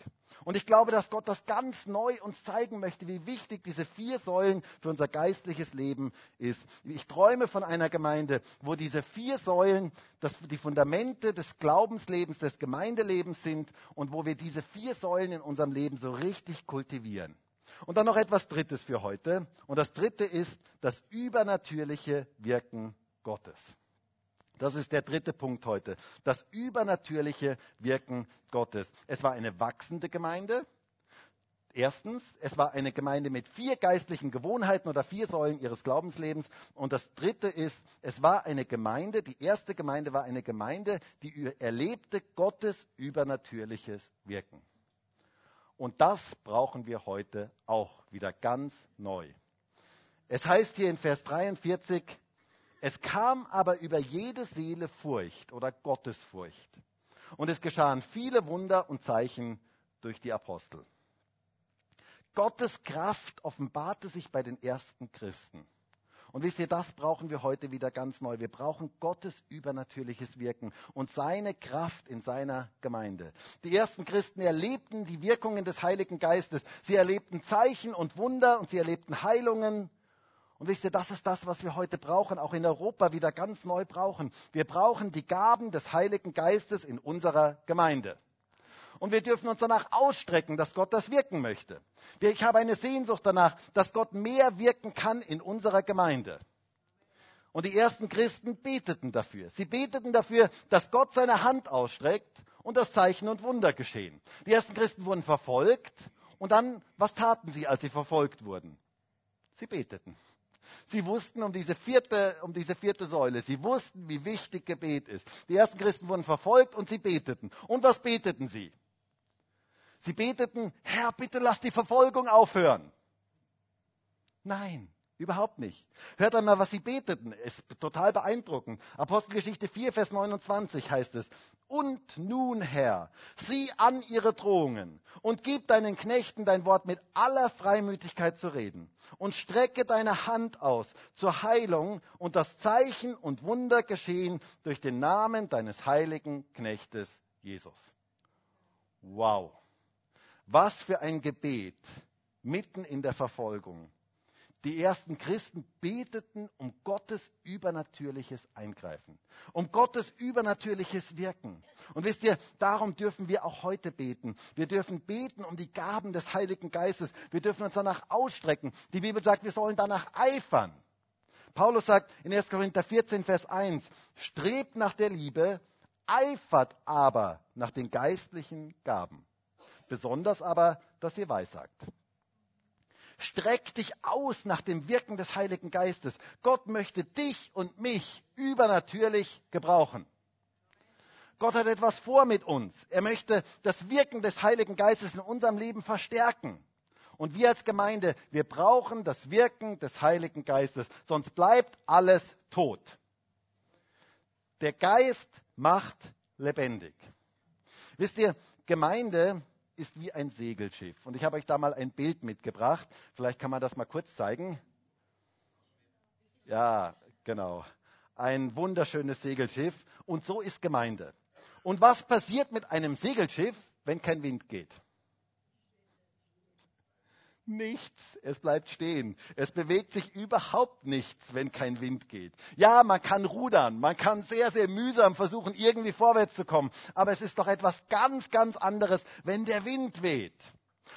Und ich glaube, dass Gott das ganz neu uns zeigen möchte, wie wichtig diese vier Säulen für unser geistliches Leben ist. Ich träume von einer Gemeinde, wo diese vier Säulen das, die Fundamente des Glaubenslebens, des Gemeindelebens sind und wo wir diese vier Säulen in unserem Leben so richtig kultivieren. Und dann noch etwas Drittes für heute. Und das Dritte ist das übernatürliche Wirken Gottes. Das ist der dritte Punkt heute. Das übernatürliche Wirken Gottes. Es war eine wachsende Gemeinde. Erstens, es war eine Gemeinde mit vier geistlichen Gewohnheiten oder vier Säulen ihres Glaubenslebens. Und das dritte ist, es war eine Gemeinde, die erste Gemeinde war eine Gemeinde, die erlebte Gottes übernatürliches Wirken. Und das brauchen wir heute auch wieder ganz neu. Es heißt hier in Vers 43, es kam aber über jede Seele Furcht oder Gottesfurcht. Und es geschahen viele Wunder und Zeichen durch die Apostel. Gottes Kraft offenbarte sich bei den ersten Christen. Und wisst ihr, das brauchen wir heute wieder ganz neu. Wir brauchen Gottes übernatürliches Wirken und seine Kraft in seiner Gemeinde. Die ersten Christen erlebten die Wirkungen des Heiligen Geistes. Sie erlebten Zeichen und Wunder und sie erlebten Heilungen und wisst ihr, das ist das, was wir heute brauchen, auch in Europa wieder ganz neu brauchen. Wir brauchen die Gaben des Heiligen Geistes in unserer Gemeinde. Und wir dürfen uns danach ausstrecken, dass Gott das wirken möchte. Ich habe eine Sehnsucht danach, dass Gott mehr wirken kann in unserer Gemeinde. Und die ersten Christen beteten dafür. Sie beteten dafür, dass Gott seine Hand ausstreckt und das Zeichen und Wunder geschehen. Die ersten Christen wurden verfolgt und dann, was taten sie, als sie verfolgt wurden? Sie beteten. Sie wussten um diese vierte, um diese vierte Säule. Sie wussten, wie wichtig Gebet ist. Die ersten Christen wurden verfolgt und sie beteten. Und was beteten sie? Sie beteten, Herr, bitte lass die Verfolgung aufhören. Nein, überhaupt nicht. Hört einmal, was sie beteten. Ist total beeindruckend. Apostelgeschichte 4, Vers 29 heißt es. Und nun, Herr, sieh an ihre Drohungen und gib deinen Knechten dein Wort mit aller Freimütigkeit zu reden und strecke deine Hand aus zur Heilung und das Zeichen und Wunder geschehen durch den Namen deines heiligen Knechtes Jesus. Wow. Was für ein Gebet mitten in der Verfolgung. Die ersten Christen beteten um Gottes übernatürliches Eingreifen, um Gottes übernatürliches Wirken. Und wisst ihr, darum dürfen wir auch heute beten. Wir dürfen beten um die Gaben des Heiligen Geistes. Wir dürfen uns danach ausstrecken. Die Bibel sagt, wir sollen danach eifern. Paulus sagt in 1. Korinther 14, Vers 1, strebt nach der Liebe, eifert aber nach den geistlichen Gaben. Besonders aber, dass ihr weissagt. Streck dich aus nach dem Wirken des Heiligen Geistes. Gott möchte dich und mich übernatürlich gebrauchen. Gott hat etwas vor mit uns. Er möchte das Wirken des Heiligen Geistes in unserem Leben verstärken. Und wir als Gemeinde, wir brauchen das Wirken des Heiligen Geistes, sonst bleibt alles tot. Der Geist macht lebendig. Wisst ihr, Gemeinde ist wie ein Segelschiff. Und ich habe euch da mal ein Bild mitgebracht. Vielleicht kann man das mal kurz zeigen. Ja, genau. Ein wunderschönes Segelschiff. Und so ist Gemeinde. Und was passiert mit einem Segelschiff, wenn kein Wind geht? Nichts. Es bleibt stehen. Es bewegt sich überhaupt nichts, wenn kein Wind geht. Ja, man kann rudern. Man kann sehr, sehr mühsam versuchen, irgendwie vorwärts zu kommen. Aber es ist doch etwas ganz, ganz anderes, wenn der Wind weht.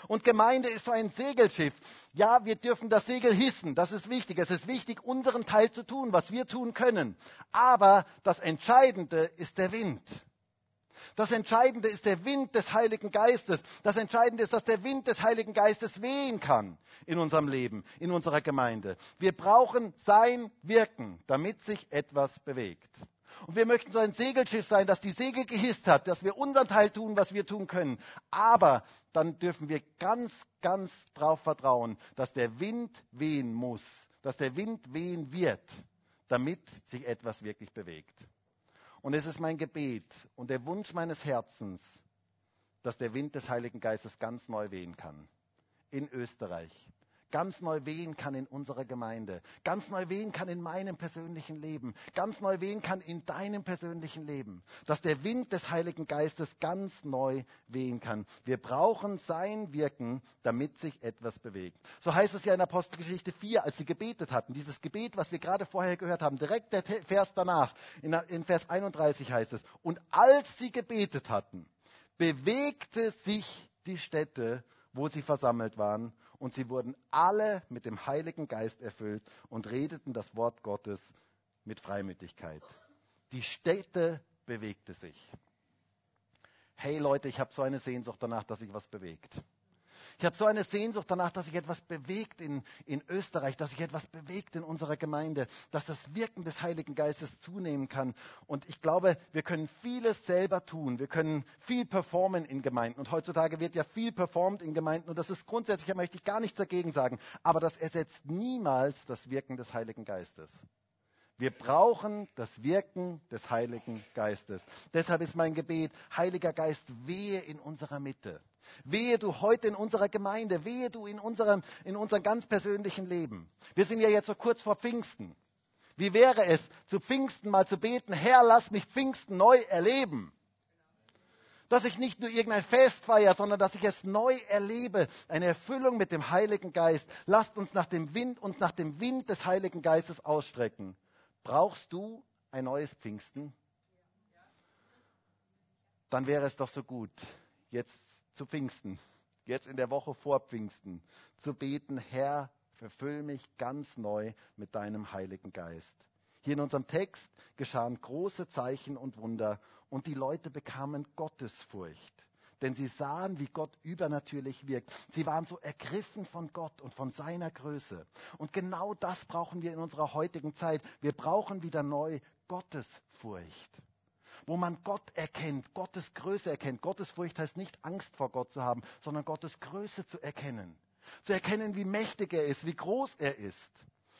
Und Gemeinde ist so ein Segelschiff. Ja, wir dürfen das Segel hissen. Das ist wichtig. Es ist wichtig, unseren Teil zu tun, was wir tun können. Aber das Entscheidende ist der Wind. Das Entscheidende ist der Wind des Heiligen Geistes. Das Entscheidende ist, dass der Wind des Heiligen Geistes wehen kann in unserem Leben, in unserer Gemeinde. Wir brauchen sein Wirken, damit sich etwas bewegt. Und wir möchten so ein Segelschiff sein, das die Segel gehisst hat, dass wir unseren Teil tun, was wir tun können. Aber dann dürfen wir ganz, ganz darauf vertrauen, dass der Wind wehen muss, dass der Wind wehen wird, damit sich etwas wirklich bewegt. Und es ist mein Gebet und der Wunsch meines Herzens, dass der Wind des Heiligen Geistes ganz neu wehen kann. In Österreich. Ganz neu wehen kann in unserer Gemeinde. Ganz neu wehen kann in meinem persönlichen Leben. Ganz neu wehen kann in deinem persönlichen Leben. Dass der Wind des Heiligen Geistes ganz neu wehen kann. Wir brauchen sein Wirken, damit sich etwas bewegt. So heißt es ja in Apostelgeschichte 4, als sie gebetet hatten. Dieses Gebet, was wir gerade vorher gehört haben, direkt der Vers danach, in, Vers 31 heißt es, und als sie gebetet hatten, bewegte sich die Städte, wo sie versammelt waren, und sie wurden alle mit dem Heiligen Geist erfüllt und redeten das Wort Gottes mit Freimütigkeit. Die Städte bewegte sich. Hey Leute, ich habe so eine Sehnsucht danach, dass sich was bewegt. Ich habe so eine Sehnsucht danach, dass sich etwas bewegt in, in Österreich, dass sich etwas bewegt in unserer Gemeinde, dass das Wirken des Heiligen Geistes zunehmen kann. Und ich glaube, wir können vieles selber tun. Wir können viel performen in Gemeinden. Und heutzutage wird ja viel performt in Gemeinden. Und das ist grundsätzlich, da möchte ich gar nichts dagegen sagen. Aber das ersetzt niemals das Wirken des Heiligen Geistes. Wir brauchen das Wirken des Heiligen Geistes. Deshalb ist mein Gebet, Heiliger Geist, wehe in unserer Mitte. Wehe du heute in unserer Gemeinde, wehe du in unserem, in unserem ganz persönlichen Leben. Wir sind ja jetzt so kurz vor Pfingsten. Wie wäre es, zu Pfingsten mal zu beten, Herr, lass mich Pfingsten neu erleben. Dass ich nicht nur irgendein Fest feiere, sondern dass ich es neu erlebe. Eine Erfüllung mit dem Heiligen Geist. Lasst uns nach dem Wind, uns nach dem Wind des Heiligen Geistes ausstrecken. Brauchst du ein neues Pfingsten? Dann wäre es doch so gut, jetzt zu Pfingsten, jetzt in der Woche vor Pfingsten, zu beten, Herr, verfüll mich ganz neu mit deinem Heiligen Geist. Hier in unserem Text geschahen große Zeichen und Wunder und die Leute bekamen Gottesfurcht. denn sie sahen, wie Gott übernatürlich wirkt. Sie waren so ergriffen von Gott und von seiner Größe. Und genau das brauchen wir in unserer heutigen Zeit. Wir brauchen wieder neu Gottesfurcht wo man Gott erkennt, Gottes Größe erkennt. Gottesfurcht heißt nicht Angst vor Gott zu haben, sondern Gottes Größe zu erkennen. Zu erkennen, wie mächtig er ist, wie groß er ist.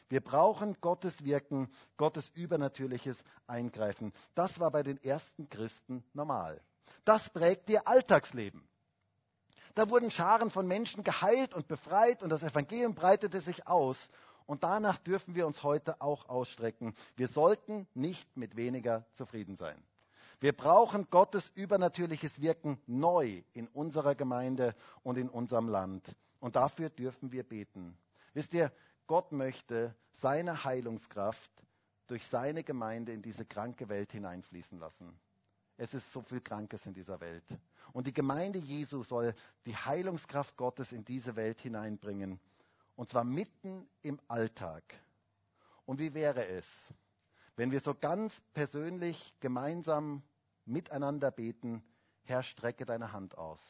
Wir brauchen Gottes Wirken, Gottes übernatürliches Eingreifen. Das war bei den ersten Christen normal. Das prägt ihr Alltagsleben. Da wurden Scharen von Menschen geheilt und befreit und das Evangelium breitete sich aus. Und danach dürfen wir uns heute auch ausstrecken. Wir sollten nicht mit weniger zufrieden sein. Wir brauchen Gottes übernatürliches Wirken neu in unserer Gemeinde und in unserem Land. Und dafür dürfen wir beten. Wisst ihr, Gott möchte seine Heilungskraft durch seine Gemeinde in diese kranke Welt hineinfließen lassen. Es ist so viel Krankes in dieser Welt. Und die Gemeinde Jesu soll die Heilungskraft Gottes in diese Welt hineinbringen. Und zwar mitten im Alltag. Und wie wäre es, wenn wir so ganz persönlich gemeinsam miteinander beten, Herr, strecke deine Hand aus.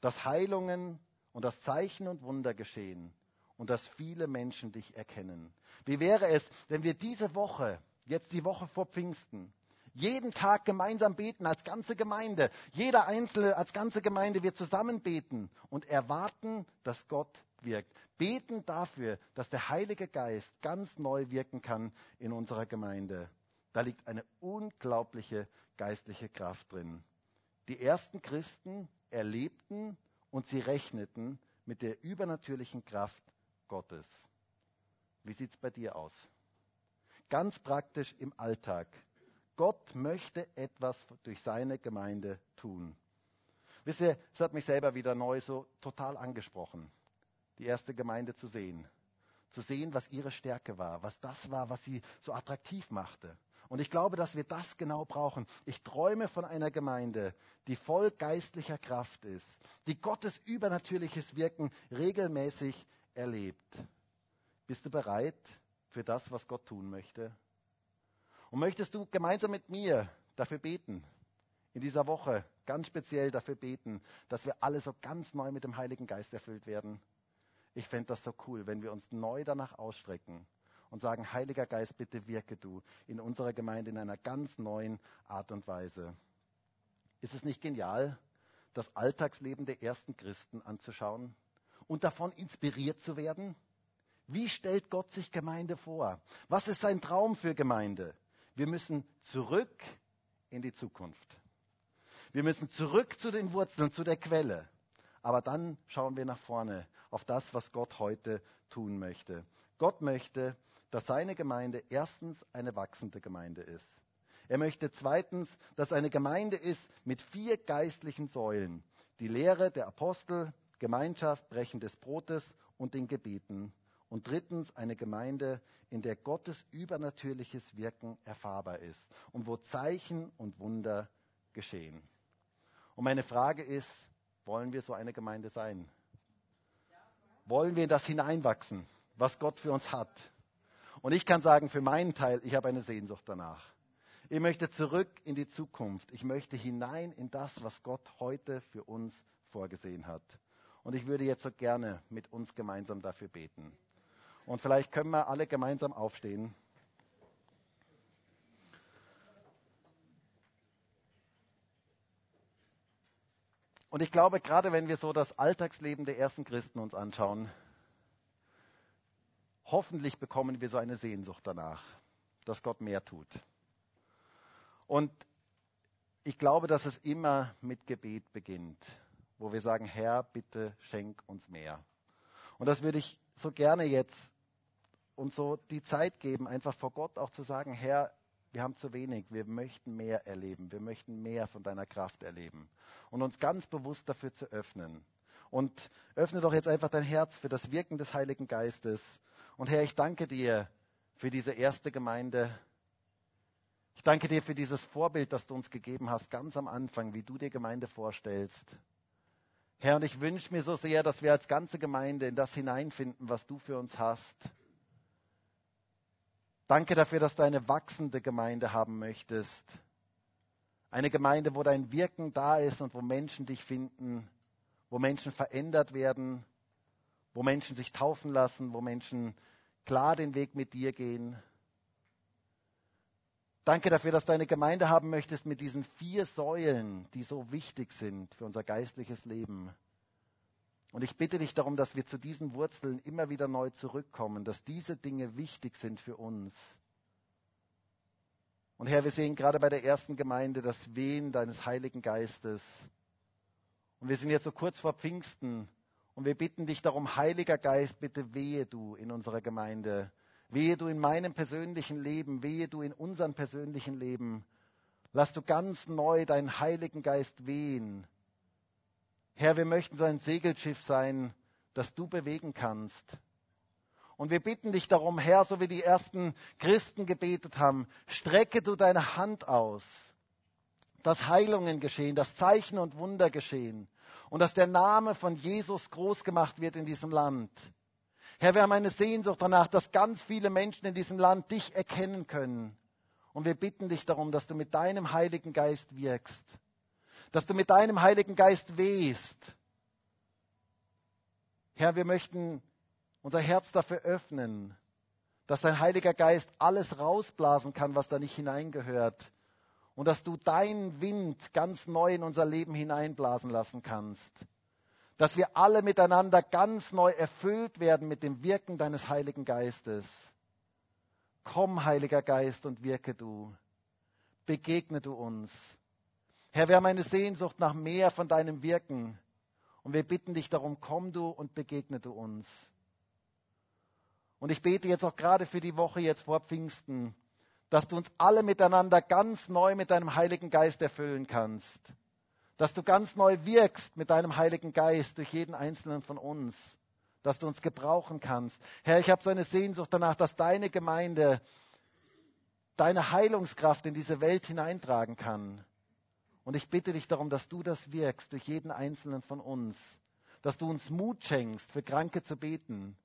Dass Heilungen und das Zeichen und Wunder geschehen und dass viele Menschen dich erkennen. Wie wäre es, wenn wir diese Woche, jetzt die Woche vor Pfingsten, jeden Tag gemeinsam beten als ganze Gemeinde, jeder Einzelne als ganze Gemeinde, wir zusammen beten und erwarten, dass Gott wirkt. Beten dafür, dass der Heilige Geist ganz neu wirken kann in unserer Gemeinde. Da liegt eine unglaubliche geistliche Kraft drin. Die ersten Christen erlebten und sie rechneten mit der übernatürlichen Kraft Gottes. Wie sieht es bei dir aus? Ganz praktisch im Alltag. Gott möchte etwas durch seine Gemeinde tun. Wisst ihr, es hat mich selber wieder neu so total angesprochen, die erste Gemeinde zu sehen. Zu sehen, was ihre Stärke war, was das war, was sie so attraktiv machte. Und ich glaube, dass wir das genau brauchen. Ich träume von einer Gemeinde, die voll geistlicher Kraft ist, die Gottes übernatürliches Wirken regelmäßig erlebt. Bist du bereit für das, was Gott tun möchte? Und möchtest du gemeinsam mit mir dafür beten, in dieser Woche ganz speziell dafür beten, dass wir alle so ganz neu mit dem Heiligen Geist erfüllt werden? Ich fände das so cool, wenn wir uns neu danach ausstrecken und sagen, Heiliger Geist, bitte wirke du in unserer Gemeinde in einer ganz neuen Art und Weise. Ist es nicht genial, das Alltagsleben der ersten Christen anzuschauen? und davon inspiriert zu werden? Wie stellt Gott sich Gemeinde vor? Was ist sein Traum für Gemeinde? Wir müssen zurück in die Zukunft. Wir müssen zurück zu den Wurzeln, zu der Quelle. Aber dann schauen wir nach vorne auf das, was Gott heute tun möchte. Gott möchte, dass seine Gemeinde erstens eine wachsende Gemeinde ist. Er möchte zweitens, dass eine Gemeinde ist mit vier geistlichen Säulen. Die Lehre der Apostel, Gemeinschaft, Brechen des Brotes und den Gebeten. Und drittens eine Gemeinde, in der Gottes übernatürliches Wirken erfahrbar ist und wo Zeichen und Wunder geschehen. Und meine Frage ist, wollen wir so eine Gemeinde sein? Wollen wir in das hineinwachsen, was Gott für uns hat? Und ich kann sagen, für meinen Teil, ich habe eine Sehnsucht danach. Ich möchte zurück in die Zukunft. Ich möchte hinein in das, was Gott heute für uns vorgesehen hat. Und ich würde jetzt so gerne mit uns gemeinsam dafür beten. Und vielleicht können wir alle gemeinsam aufstehen. Und ich glaube, gerade wenn wir so das Alltagsleben der ersten Christen uns anschauen, hoffentlich bekommen wir so eine Sehnsucht danach, dass Gott mehr tut. Und ich glaube, dass es immer mit Gebet beginnt wo wir sagen, Herr, bitte schenk uns mehr. Und das würde ich so gerne jetzt uns so die Zeit geben, einfach vor Gott auch zu sagen, Herr, wir haben zu wenig, wir möchten mehr erleben, wir möchten mehr von deiner Kraft erleben und uns ganz bewusst dafür zu öffnen. Und öffne doch jetzt einfach dein Herz für das Wirken des Heiligen Geistes. Und Herr, ich danke dir für diese erste Gemeinde. Ich danke dir für dieses Vorbild, das du uns gegeben hast, ganz am Anfang, wie du dir Gemeinde vorstellst. Herr, und ich wünsche mir so sehr, dass wir als ganze Gemeinde in das hineinfinden, was du für uns hast. Danke dafür, dass du eine wachsende Gemeinde haben möchtest. Eine Gemeinde, wo dein Wirken da ist und wo Menschen dich finden, wo Menschen verändert werden, wo Menschen sich taufen lassen, wo Menschen klar den Weg mit dir gehen. Danke dafür, dass du eine Gemeinde haben möchtest mit diesen vier Säulen, die so wichtig sind für unser geistliches Leben. Und ich bitte dich darum, dass wir zu diesen Wurzeln immer wieder neu zurückkommen, dass diese Dinge wichtig sind für uns. Und Herr, wir sehen gerade bei der ersten Gemeinde das Wehen deines Heiligen Geistes. Und wir sind jetzt so kurz vor Pfingsten und wir bitten dich darum, Heiliger Geist, bitte wehe du in unserer Gemeinde. Wehe du in meinem persönlichen Leben, wehe du in unserem persönlichen Leben. Lass du ganz neu deinen Heiligen Geist wehen. Herr, wir möchten so ein Segelschiff sein, das du bewegen kannst. Und wir bitten dich darum, Herr, so wie die ersten Christen gebetet haben, strecke du deine Hand aus, dass Heilungen geschehen, dass Zeichen und Wunder geschehen und dass der Name von Jesus groß gemacht wird in diesem Land. Herr, wir haben eine Sehnsucht danach, dass ganz viele Menschen in diesem Land dich erkennen können. Und wir bitten dich darum, dass du mit deinem Heiligen Geist wirkst, dass du mit deinem Heiligen Geist wehst. Herr, wir möchten unser Herz dafür öffnen, dass dein Heiliger Geist alles rausblasen kann, was da nicht hineingehört. Und dass du deinen Wind ganz neu in unser Leben hineinblasen lassen kannst dass wir alle miteinander ganz neu erfüllt werden mit dem Wirken deines Heiligen Geistes. Komm, Heiliger Geist, und wirke du. Begegne du uns. Herr, wir haben eine Sehnsucht nach mehr von deinem Wirken. Und wir bitten dich darum, komm du und begegne du uns. Und ich bete jetzt auch gerade für die Woche jetzt vor Pfingsten, dass du uns alle miteinander ganz neu mit deinem Heiligen Geist erfüllen kannst dass du ganz neu wirkst mit deinem Heiligen Geist durch jeden einzelnen von uns, dass du uns gebrauchen kannst. Herr, ich habe so eine Sehnsucht danach, dass deine Gemeinde deine Heilungskraft in diese Welt hineintragen kann. Und ich bitte dich darum, dass du das wirkst durch jeden einzelnen von uns, dass du uns Mut schenkst, für Kranke zu beten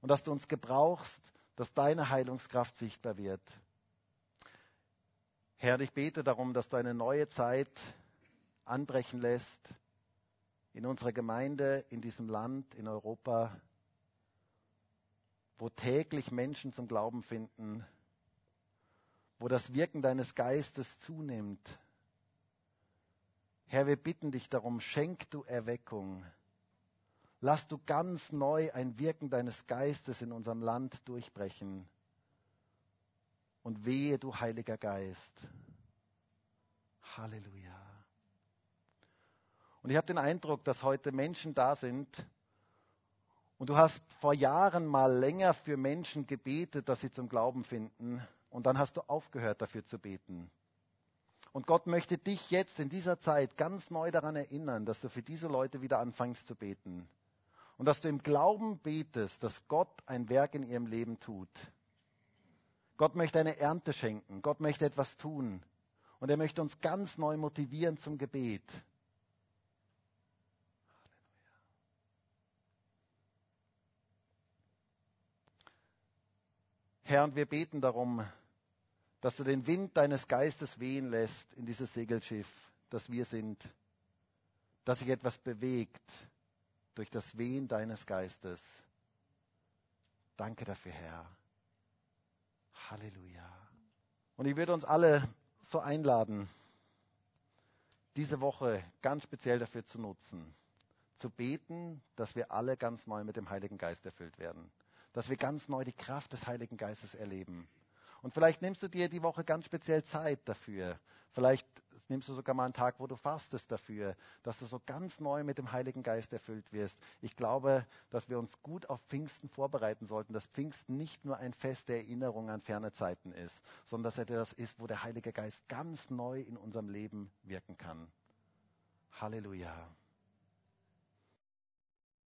und dass du uns gebrauchst, dass deine Heilungskraft sichtbar wird. Herr, ich bete darum, dass du eine neue Zeit anbrechen lässt in unserer Gemeinde, in diesem Land, in Europa, wo täglich Menschen zum Glauben finden, wo das Wirken deines Geistes zunimmt. Herr, wir bitten dich darum, schenk du Erweckung. Lass du ganz neu ein Wirken deines Geistes in unserem Land durchbrechen. Und wehe du, Heiliger Geist. Halleluja. Und ich habe den Eindruck, dass heute Menschen da sind und du hast vor Jahren mal länger für Menschen gebetet, dass sie zum Glauben finden und dann hast du aufgehört dafür zu beten. Und Gott möchte dich jetzt in dieser Zeit ganz neu daran erinnern, dass du für diese Leute wieder anfängst zu beten. Und dass du im Glauben betest, dass Gott ein Werk in ihrem Leben tut. Gott möchte eine Ernte schenken. Gott möchte etwas tun. Und er möchte uns ganz neu motivieren zum Gebet. Herr, und wir beten darum, dass du den Wind deines Geistes wehen lässt in dieses Segelschiff, das wir sind, dass sich etwas bewegt durch das Wehen deines Geistes. Danke dafür, Herr. Halleluja. Und ich würde uns alle so einladen, diese Woche ganz speziell dafür zu nutzen, zu beten, dass wir alle ganz neu mit dem Heiligen Geist erfüllt werden dass wir ganz neu die Kraft des Heiligen Geistes erleben. Und vielleicht nimmst du dir die Woche ganz speziell Zeit dafür. Vielleicht nimmst du sogar mal einen Tag, wo du fastest dafür, dass du so ganz neu mit dem Heiligen Geist erfüllt wirst. Ich glaube, dass wir uns gut auf Pfingsten vorbereiten sollten, dass Pfingsten nicht nur ein Fest der Erinnerung an ferne Zeiten ist, sondern dass er das ist, wo der Heilige Geist ganz neu in unserem Leben wirken kann. Halleluja.